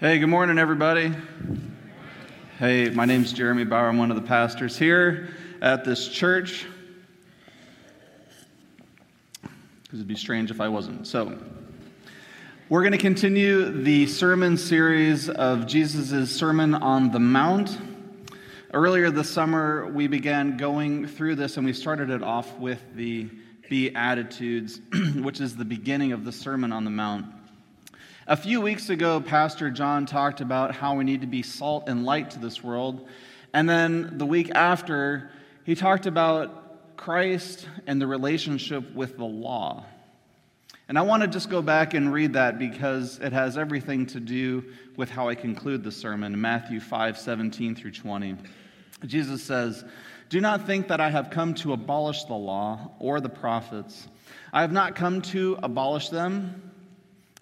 Hey, good morning, everybody. Hey, my name's Jeremy Bauer. I'm one of the pastors here at this church. Because it'd be strange if I wasn't. So, we're going to continue the sermon series of Jesus' Sermon on the Mount. Earlier this summer, we began going through this, and we started it off with the Beatitudes, which is the beginning of the Sermon on the Mount. A few weeks ago, Pastor John talked about how we need to be salt and light to this world. And then the week after, he talked about Christ and the relationship with the law. And I want to just go back and read that because it has everything to do with how I conclude the sermon, Matthew 5 17 through 20. Jesus says, do not think that I have come to abolish the law or the prophets. I have not come to abolish them,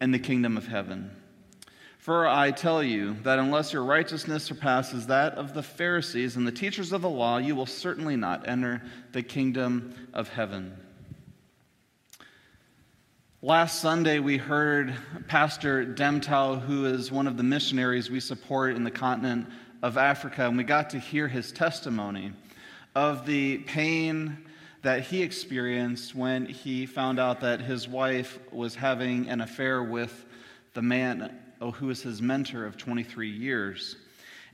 in the kingdom of heaven. For I tell you that unless your righteousness surpasses that of the Pharisees and the teachers of the law, you will certainly not enter the kingdom of heaven. Last Sunday, we heard Pastor Demtau, who is one of the missionaries we support in the continent of Africa, and we got to hear his testimony of the pain that he experienced when he found out that his wife was having an affair with the man who was his mentor of 23 years.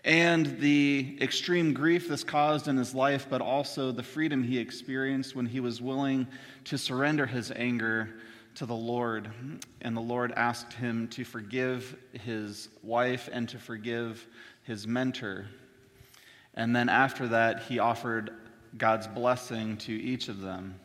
And the extreme grief this caused in his life, but also the freedom he experienced when he was willing to surrender his anger to the Lord, and the Lord asked him to forgive his wife and to forgive his mentor. And then after that, he offered God's blessing to each of them.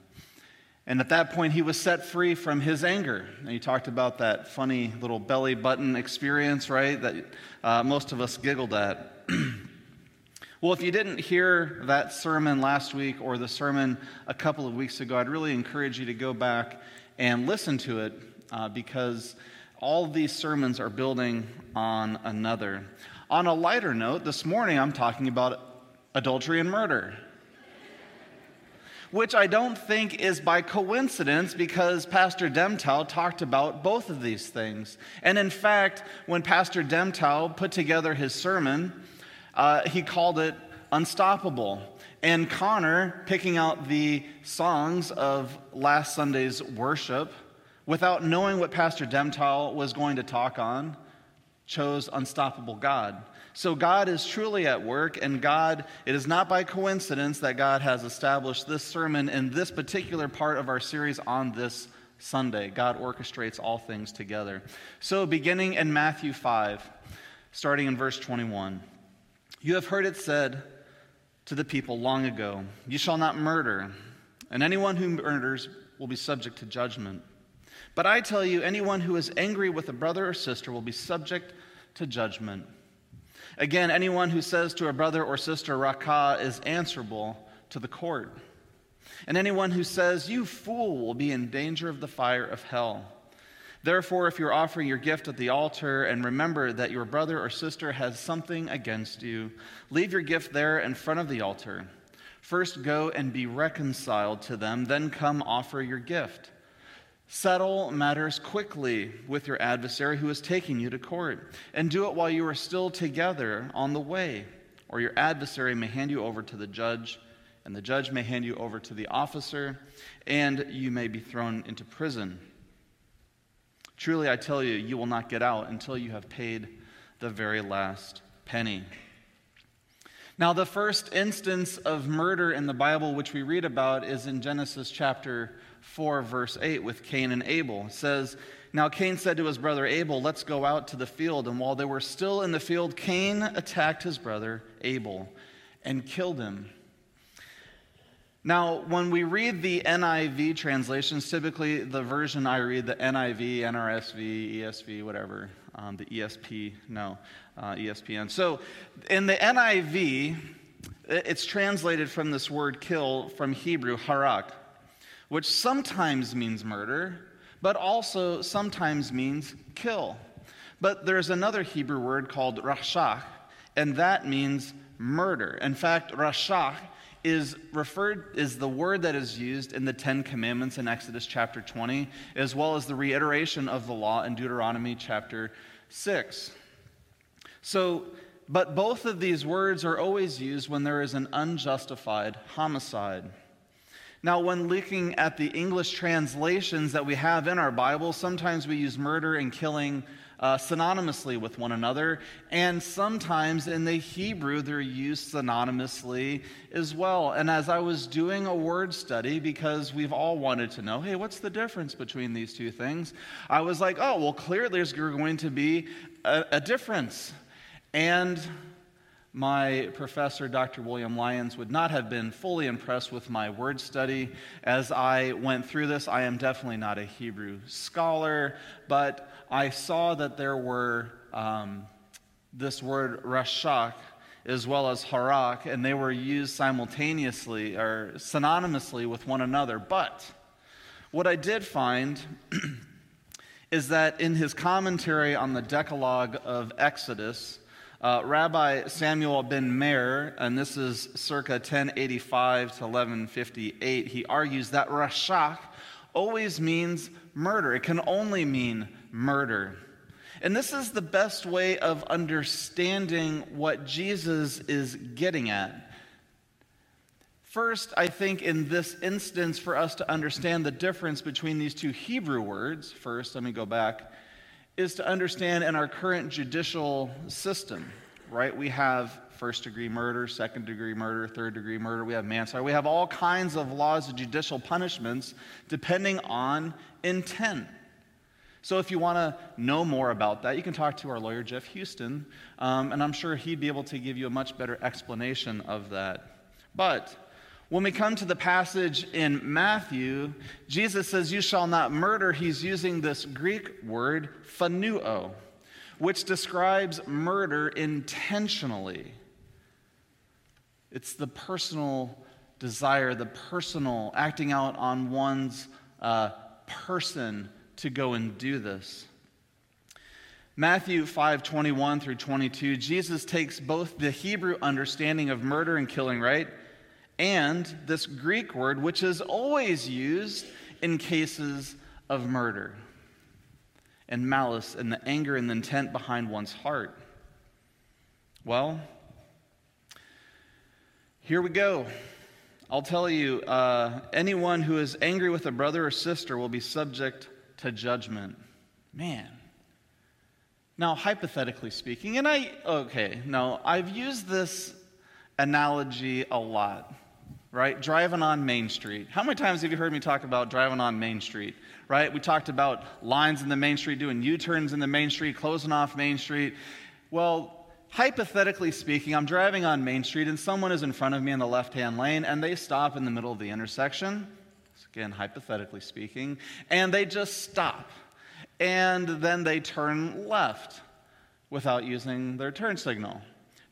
And at that point, he was set free from his anger. And he talked about that funny little belly button experience, right? That uh, most of us giggled at. well, if you didn't hear that sermon last week or the sermon a couple of weeks ago, I'd really encourage you to go back and listen to it uh, because all these sermons are building on another. On a lighter note, this morning I'm talking about adultery and murder. Which I don't think is by coincidence because Pastor Demtau talked about both of these things. And in fact, when Pastor Demtau put together his sermon, uh, he called it Unstoppable. And Connor, picking out the songs of last Sunday's worship, without knowing what Pastor Demtau was going to talk on, chose Unstoppable God. So God is truly at work, and God, it is not by coincidence that God has established this sermon in this particular part of our series on this Sunday. God orchestrates all things together. So, beginning in Matthew 5, starting in verse 21, you have heard it said, to the people long ago You shall not murder, and anyone who murders will be subject to judgment. But I tell you, anyone who is angry with a brother or sister will be subject to judgment. Again, anyone who says to a brother or sister, Raca, is answerable to the court. And anyone who says, You fool, will be in danger of the fire of hell. Therefore, if you're offering your gift at the altar and remember that your brother or sister has something against you, leave your gift there in front of the altar. First go and be reconciled to them, then come offer your gift. Settle matters quickly with your adversary who is taking you to court, and do it while you are still together on the way, or your adversary may hand you over to the judge, and the judge may hand you over to the officer, and you may be thrown into prison. Truly, I tell you, you will not get out until you have paid the very last penny. Now, the first instance of murder in the Bible, which we read about, is in Genesis chapter 4, verse 8, with Cain and Abel. It says, Now Cain said to his brother Abel, Let's go out to the field. And while they were still in the field, Cain attacked his brother Abel and killed him. Now, when we read the NIV translations, typically the version I read, the NIV, NRSV, ESV, whatever, um, the ESP, no, uh, ESPN. So in the NIV, it's translated from this word kill from Hebrew, harak, which sometimes means murder, but also sometimes means kill. But there's another Hebrew word called rashach, and that means murder. In fact, rashach is referred is the word that is used in the 10 commandments in Exodus chapter 20 as well as the reiteration of the law in Deuteronomy chapter 6. So but both of these words are always used when there is an unjustified homicide. Now, when looking at the English translations that we have in our Bible, sometimes we use murder and killing uh, synonymously with one another, and sometimes in the Hebrew they're used synonymously as well. And as I was doing a word study, because we've all wanted to know, hey, what's the difference between these two things? I was like, oh, well, clearly there's going to be a, a difference. And my professor, Dr. William Lyons, would not have been fully impressed with my word study. As I went through this, I am definitely not a Hebrew scholar, but I saw that there were um, this word rashak as well as harak, and they were used simultaneously or synonymously with one another. But what I did find is that in his commentary on the Decalogue of Exodus, uh, Rabbi Samuel ben Meir, and this is circa 1085 to 1158, he argues that rashak always means murder. It can only mean murder. And this is the best way of understanding what Jesus is getting at. First, I think in this instance, for us to understand the difference between these two Hebrew words, first, let me go back is to understand in our current judicial system, right? We have first degree murder, second degree murder, third degree murder, we have manslaughter. We have all kinds of laws of judicial punishments depending on intent. So, if you want to know more about that, you can talk to our lawyer, Jeff Houston, um, and I'm sure he'd be able to give you a much better explanation of that. But when we come to the passage in Matthew, Jesus says, You shall not murder. He's using this Greek word, phanuo, which describes murder intentionally. It's the personal desire, the personal acting out on one's uh, person to go and do this. Matthew 5 21 through 22, Jesus takes both the Hebrew understanding of murder and killing, right? And this Greek word, which is always used in cases of murder and malice and the anger and the intent behind one's heart. Well, here we go. I'll tell you uh, anyone who is angry with a brother or sister will be subject to judgment. Man. Now, hypothetically speaking, and I, okay, no, I've used this analogy a lot right? Driving on Main Street. How many times have you heard me talk about driving on Main Street, right? We talked about lines in the Main Street, doing U turns in the Main Street, closing off Main Street. Well, hypothetically speaking, I'm driving on Main Street and someone is in front of me in the left hand lane and they stop in the middle of the intersection. Again, hypothetically speaking, and they just stop. And then they turn left without using their turn signal.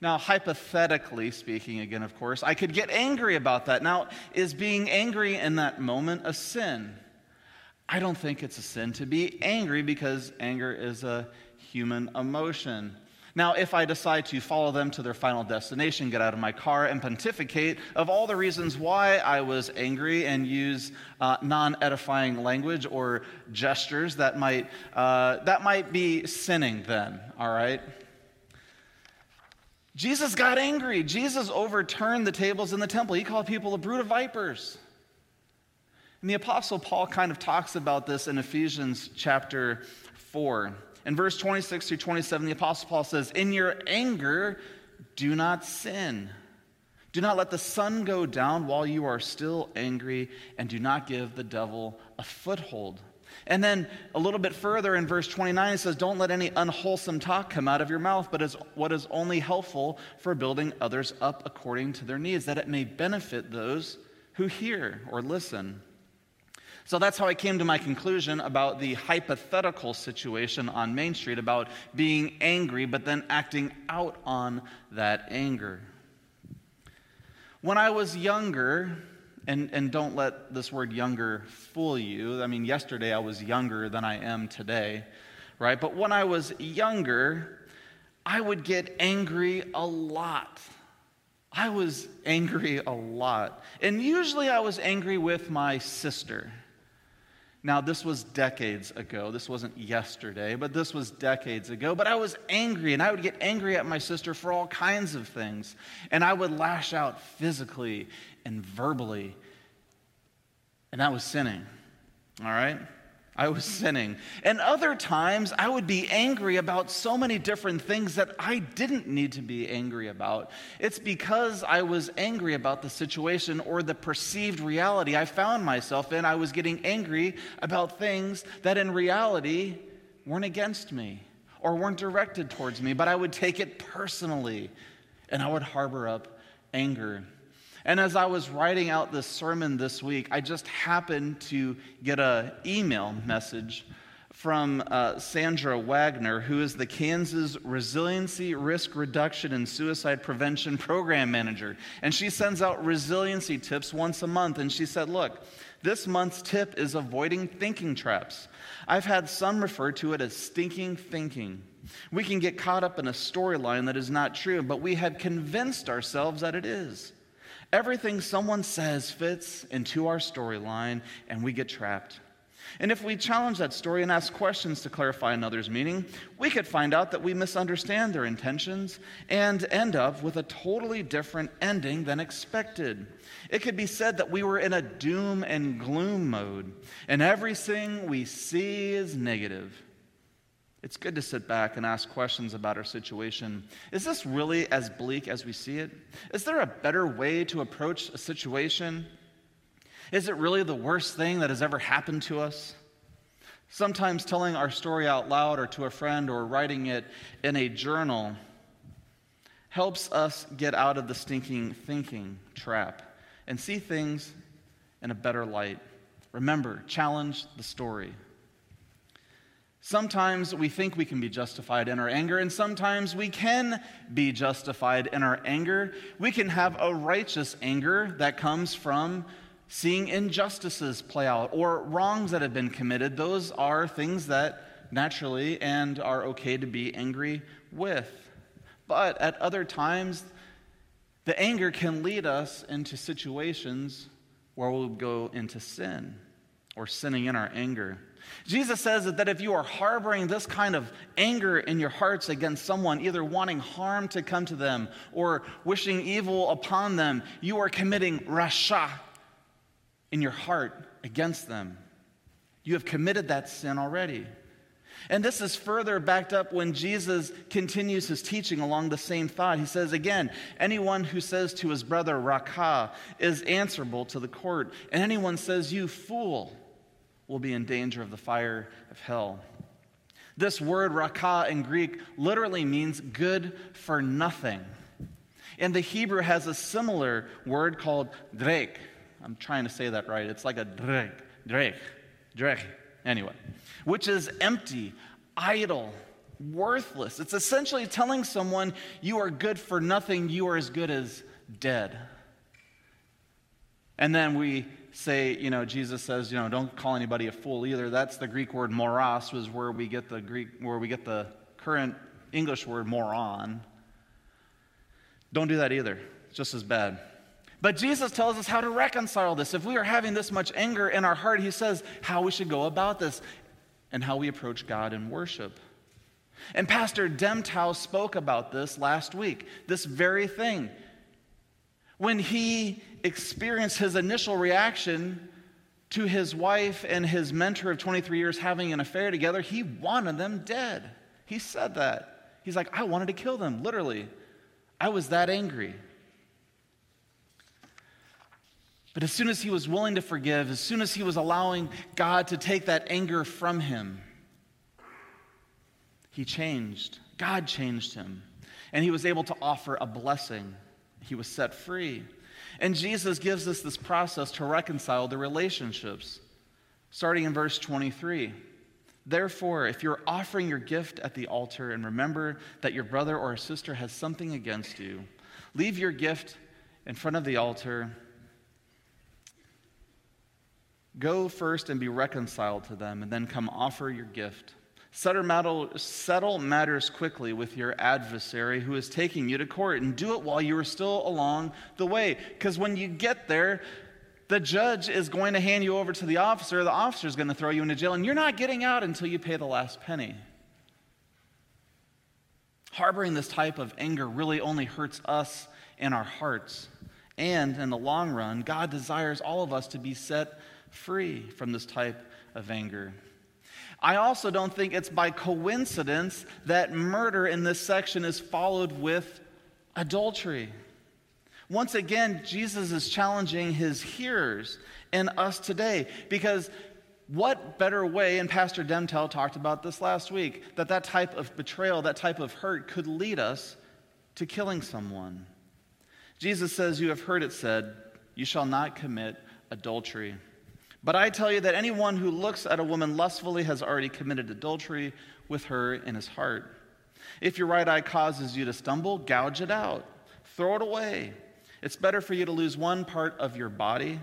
Now, hypothetically speaking, again, of course, I could get angry about that. Now, is being angry in that moment a sin? I don't think it's a sin to be angry because anger is a human emotion. Now, if I decide to follow them to their final destination, get out of my car, and pontificate of all the reasons why I was angry and use uh, non edifying language or gestures, that might, uh, that might be sinning then, all right? Jesus got angry. Jesus overturned the tables in the temple. He called people a brood of vipers. And the Apostle Paul kind of talks about this in Ephesians chapter 4. In verse 26 through 27, the Apostle Paul says, In your anger, do not sin. Do not let the sun go down while you are still angry, and do not give the devil a foothold. And then a little bit further in verse 29, it says, Don't let any unwholesome talk come out of your mouth, but as what is only helpful for building others up according to their needs, that it may benefit those who hear or listen. So that's how I came to my conclusion about the hypothetical situation on Main Street about being angry, but then acting out on that anger. When I was younger, and, and don't let this word younger fool you. I mean, yesterday I was younger than I am today, right? But when I was younger, I would get angry a lot. I was angry a lot. And usually I was angry with my sister. Now, this was decades ago. This wasn't yesterday, but this was decades ago. But I was angry, and I would get angry at my sister for all kinds of things. And I would lash out physically and verbally. And that was sinning, all right? I was sinning. And other times, I would be angry about so many different things that I didn't need to be angry about. It's because I was angry about the situation or the perceived reality I found myself in. I was getting angry about things that in reality weren't against me or weren't directed towards me, but I would take it personally and I would harbor up anger. And as I was writing out this sermon this week, I just happened to get an email message from uh, Sandra Wagner, who is the Kansas Resiliency Risk Reduction and Suicide Prevention Program Manager. And she sends out resiliency tips once a month. And she said, Look, this month's tip is avoiding thinking traps. I've had some refer to it as stinking thinking. We can get caught up in a storyline that is not true, but we have convinced ourselves that it is. Everything someone says fits into our storyline, and we get trapped. And if we challenge that story and ask questions to clarify another's meaning, we could find out that we misunderstand their intentions and end up with a totally different ending than expected. It could be said that we were in a doom and gloom mode, and everything we see is negative. It's good to sit back and ask questions about our situation. Is this really as bleak as we see it? Is there a better way to approach a situation? Is it really the worst thing that has ever happened to us? Sometimes telling our story out loud or to a friend or writing it in a journal helps us get out of the stinking thinking trap and see things in a better light. Remember, challenge the story. Sometimes we think we can be justified in our anger, and sometimes we can be justified in our anger. We can have a righteous anger that comes from seeing injustices play out or wrongs that have been committed. Those are things that naturally and are okay to be angry with. But at other times, the anger can lead us into situations where we'll go into sin or sinning in our anger. Jesus says that if you are harboring this kind of anger in your hearts against someone, either wanting harm to come to them or wishing evil upon them, you are committing rasha in your heart against them. You have committed that sin already. And this is further backed up when Jesus continues his teaching along the same thought. He says again, anyone who says to his brother, Raca, is answerable to the court. And anyone says, You fool, will be in danger of the fire of hell. This word raka in Greek literally means good for nothing. And the Hebrew has a similar word called drek. I'm trying to say that right. It's like a drek, drek, drek. Anyway, which is empty, idle, worthless. It's essentially telling someone you are good for nothing, you are as good as dead. And then we say, you know, Jesus says, you know, don't call anybody a fool either. That's the Greek word moros, was where we get the Greek, where we get the current English word moron. Don't do that either. It's just as bad. But Jesus tells us how to reconcile this. If we are having this much anger in our heart, he says how we should go about this and how we approach God in worship. And Pastor Demtau spoke about this last week, this very thing. When he experienced his initial reaction to his wife and his mentor of 23 years having an affair together, he wanted them dead. He said that. He's like, I wanted to kill them, literally. I was that angry. But as soon as he was willing to forgive, as soon as he was allowing God to take that anger from him, he changed. God changed him. And he was able to offer a blessing he was set free. And Jesus gives us this process to reconcile the relationships starting in verse 23. Therefore, if you're offering your gift at the altar and remember that your brother or sister has something against you, leave your gift in front of the altar. Go first and be reconciled to them, and then come offer your gift. Settle matters quickly with your adversary who is taking you to court, and do it while you are still along the way. Because when you get there, the judge is going to hand you over to the officer, the officer is going to throw you into jail, and you're not getting out until you pay the last penny. Harboring this type of anger really only hurts us in our hearts. And in the long run, God desires all of us to be set free from this type of anger. I also don't think it's by coincidence that murder in this section is followed with adultery. Once again, Jesus is challenging his hearers and us today because what better way, and Pastor Demtel talked about this last week, that that type of betrayal, that type of hurt could lead us to killing someone. Jesus says, You have heard it said, You shall not commit adultery. But I tell you that anyone who looks at a woman lustfully has already committed adultery with her in his heart. If your right eye causes you to stumble, gouge it out, throw it away. It's better for you to lose one part of your body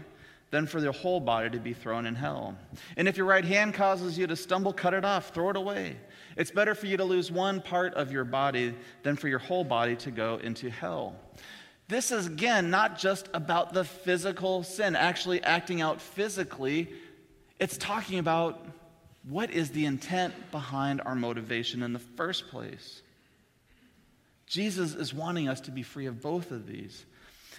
than for the whole body to be thrown in hell. And if your right hand causes you to stumble, cut it off, throw it away. It's better for you to lose one part of your body than for your whole body to go into hell. This is, again, not just about the physical sin, actually acting out physically. It's talking about what is the intent behind our motivation in the first place. Jesus is wanting us to be free of both of these.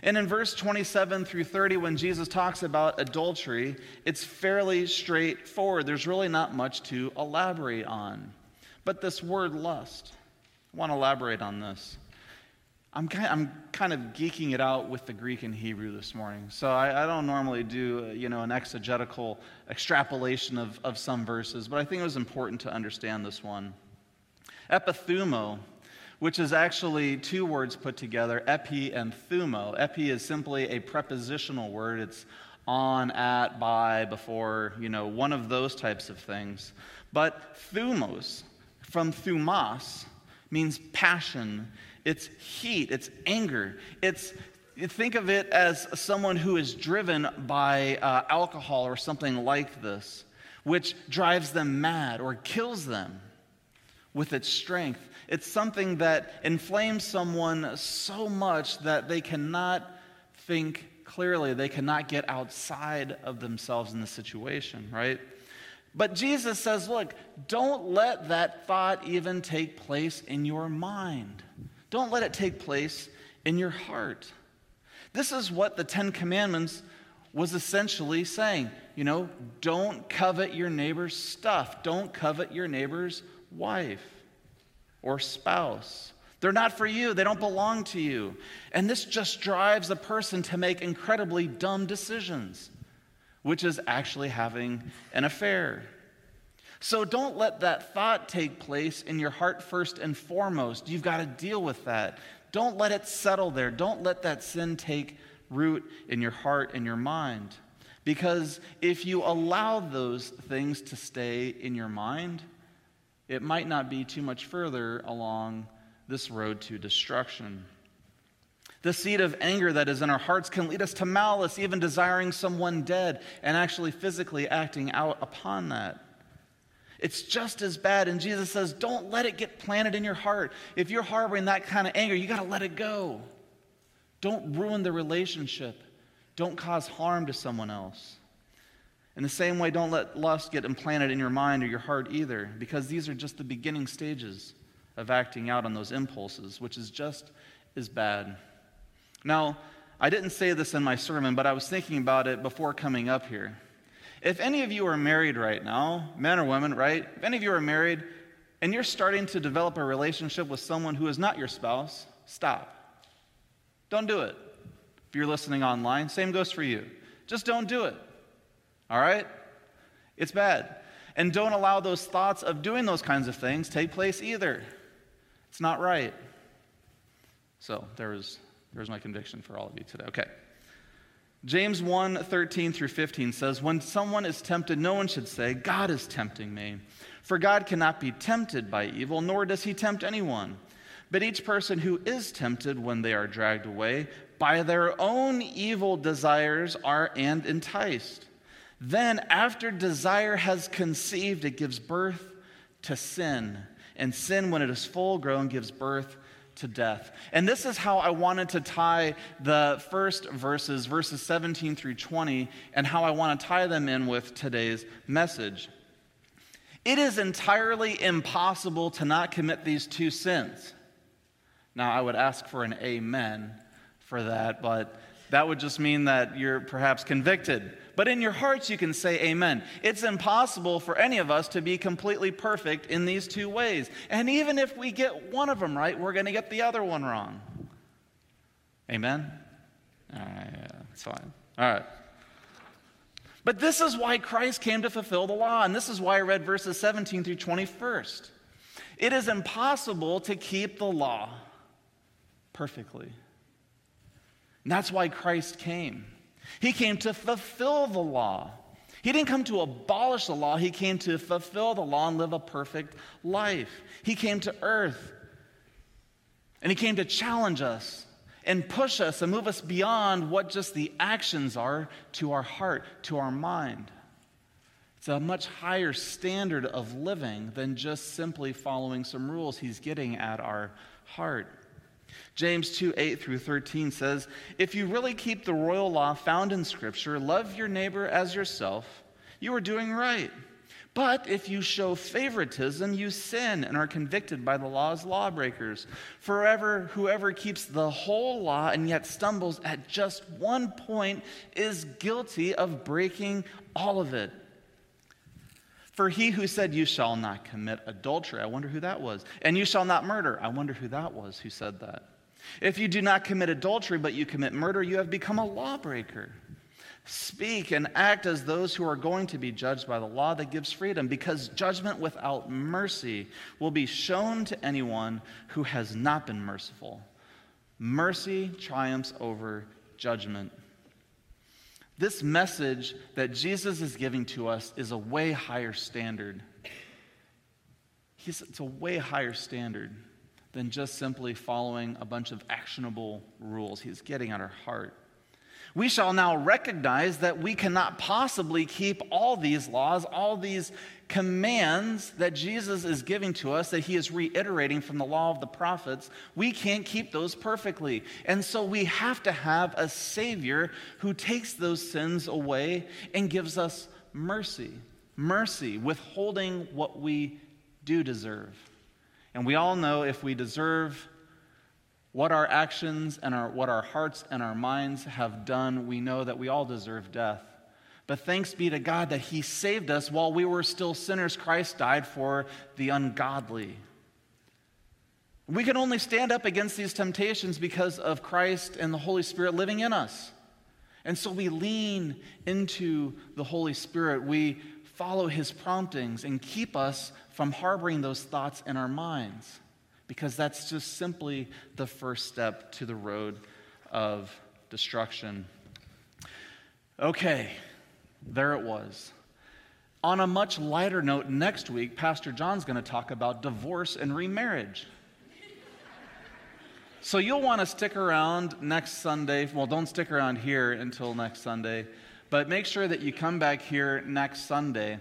And in verse 27 through 30, when Jesus talks about adultery, it's fairly straightforward. There's really not much to elaborate on. But this word lust, I want to elaborate on this. I'm kind, I'm kind of geeking it out with the Greek and Hebrew this morning. So I, I don't normally do, uh, you know, an exegetical extrapolation of, of some verses, but I think it was important to understand this one. Epithumo which is actually two words put together, epi and thumo. Epi is simply a prepositional word. It's on, at, by, before, you know, one of those types of things. But thumos, from thumas, means passion, it's heat, it's anger, it's think of it as someone who is driven by uh, alcohol or something like this, which drives them mad or kills them with its strength. It's something that inflames someone so much that they cannot think clearly. They cannot get outside of themselves in the situation, right? But Jesus says, look, don't let that thought even take place in your mind. Don't let it take place in your heart. This is what the Ten Commandments was essentially saying. You know, don't covet your neighbor's stuff, don't covet your neighbor's wife or spouse. They're not for you, they don't belong to you. And this just drives a person to make incredibly dumb decisions, which is actually having an affair. So don't let that thought take place in your heart first and foremost. You've got to deal with that. Don't let it settle there. Don't let that sin take root in your heart and your mind. Because if you allow those things to stay in your mind, it might not be too much further along this road to destruction. The seed of anger that is in our hearts can lead us to malice, even desiring someone dead and actually physically acting out upon that. It's just as bad. And Jesus says, don't let it get planted in your heart. If you're harboring that kind of anger, you got to let it go. Don't ruin the relationship, don't cause harm to someone else. In the same way, don't let lust get implanted in your mind or your heart either, because these are just the beginning stages of acting out on those impulses, which is just as bad. Now, I didn't say this in my sermon, but I was thinking about it before coming up here. If any of you are married right now, men or women, right? If any of you are married and you're starting to develop a relationship with someone who is not your spouse, stop. Don't do it. If you're listening online, same goes for you. Just don't do it. All right? It's bad. And don't allow those thoughts of doing those kinds of things take place either. It's not right. So there was, there was my conviction for all of you today. Okay. James 1 13 through 15 says, When someone is tempted, no one should say, God is tempting me. For God cannot be tempted by evil, nor does he tempt anyone. But each person who is tempted when they are dragged away by their own evil desires are and enticed. Then, after desire has conceived, it gives birth to sin. And sin, when it is full grown, gives birth to death. And this is how I wanted to tie the first verses, verses 17 through 20, and how I want to tie them in with today's message. It is entirely impossible to not commit these two sins. Now, I would ask for an amen for that, but that would just mean that you're perhaps convicted. But in your hearts, you can say amen. It's impossible for any of us to be completely perfect in these two ways. And even if we get one of them right, we're going to get the other one wrong. Amen? All right, yeah, that's fine. All right. But this is why Christ came to fulfill the law, and this is why I read verses 17 through 21st. It is impossible to keep the law perfectly. And that's why Christ came. He came to fulfill the law. He didn't come to abolish the law, he came to fulfill the law and live a perfect life. He came to earth and he came to challenge us and push us and move us beyond what just the actions are to our heart, to our mind. It's a much higher standard of living than just simply following some rules. He's getting at our heart. James 2 8 through 13 says, If you really keep the royal law found in Scripture, love your neighbor as yourself, you are doing right. But if you show favoritism, you sin and are convicted by the law's lawbreakers. Forever, whoever keeps the whole law and yet stumbles at just one point is guilty of breaking all of it. For he who said, You shall not commit adultery, I wonder who that was. And you shall not murder, I wonder who that was who said that. If you do not commit adultery, but you commit murder, you have become a lawbreaker. Speak and act as those who are going to be judged by the law that gives freedom, because judgment without mercy will be shown to anyone who has not been merciful. Mercy triumphs over judgment. This message that Jesus is giving to us is a way higher standard. It's a way higher standard than just simply following a bunch of actionable rules. He's getting at our heart. We shall now recognize that we cannot possibly keep all these laws, all these commands that Jesus is giving to us, that he is reiterating from the law of the prophets. We can't keep those perfectly. And so we have to have a Savior who takes those sins away and gives us mercy. Mercy, withholding what we do deserve. And we all know if we deserve what our actions and our, what our hearts and our minds have done, we know that we all deserve death. But thanks be to God that He saved us while we were still sinners. Christ died for the ungodly. We can only stand up against these temptations because of Christ and the Holy Spirit living in us. And so we lean into the Holy Spirit. We follow His promptings and keep us from harboring those thoughts in our minds because that's just simply the first step to the road of destruction. Okay, there it was. On a much lighter note, next week, Pastor John's going to talk about divorce and remarriage. So you'll want to stick around next Sunday. Well, don't stick around here until next Sunday, but make sure that you come back here next Sunday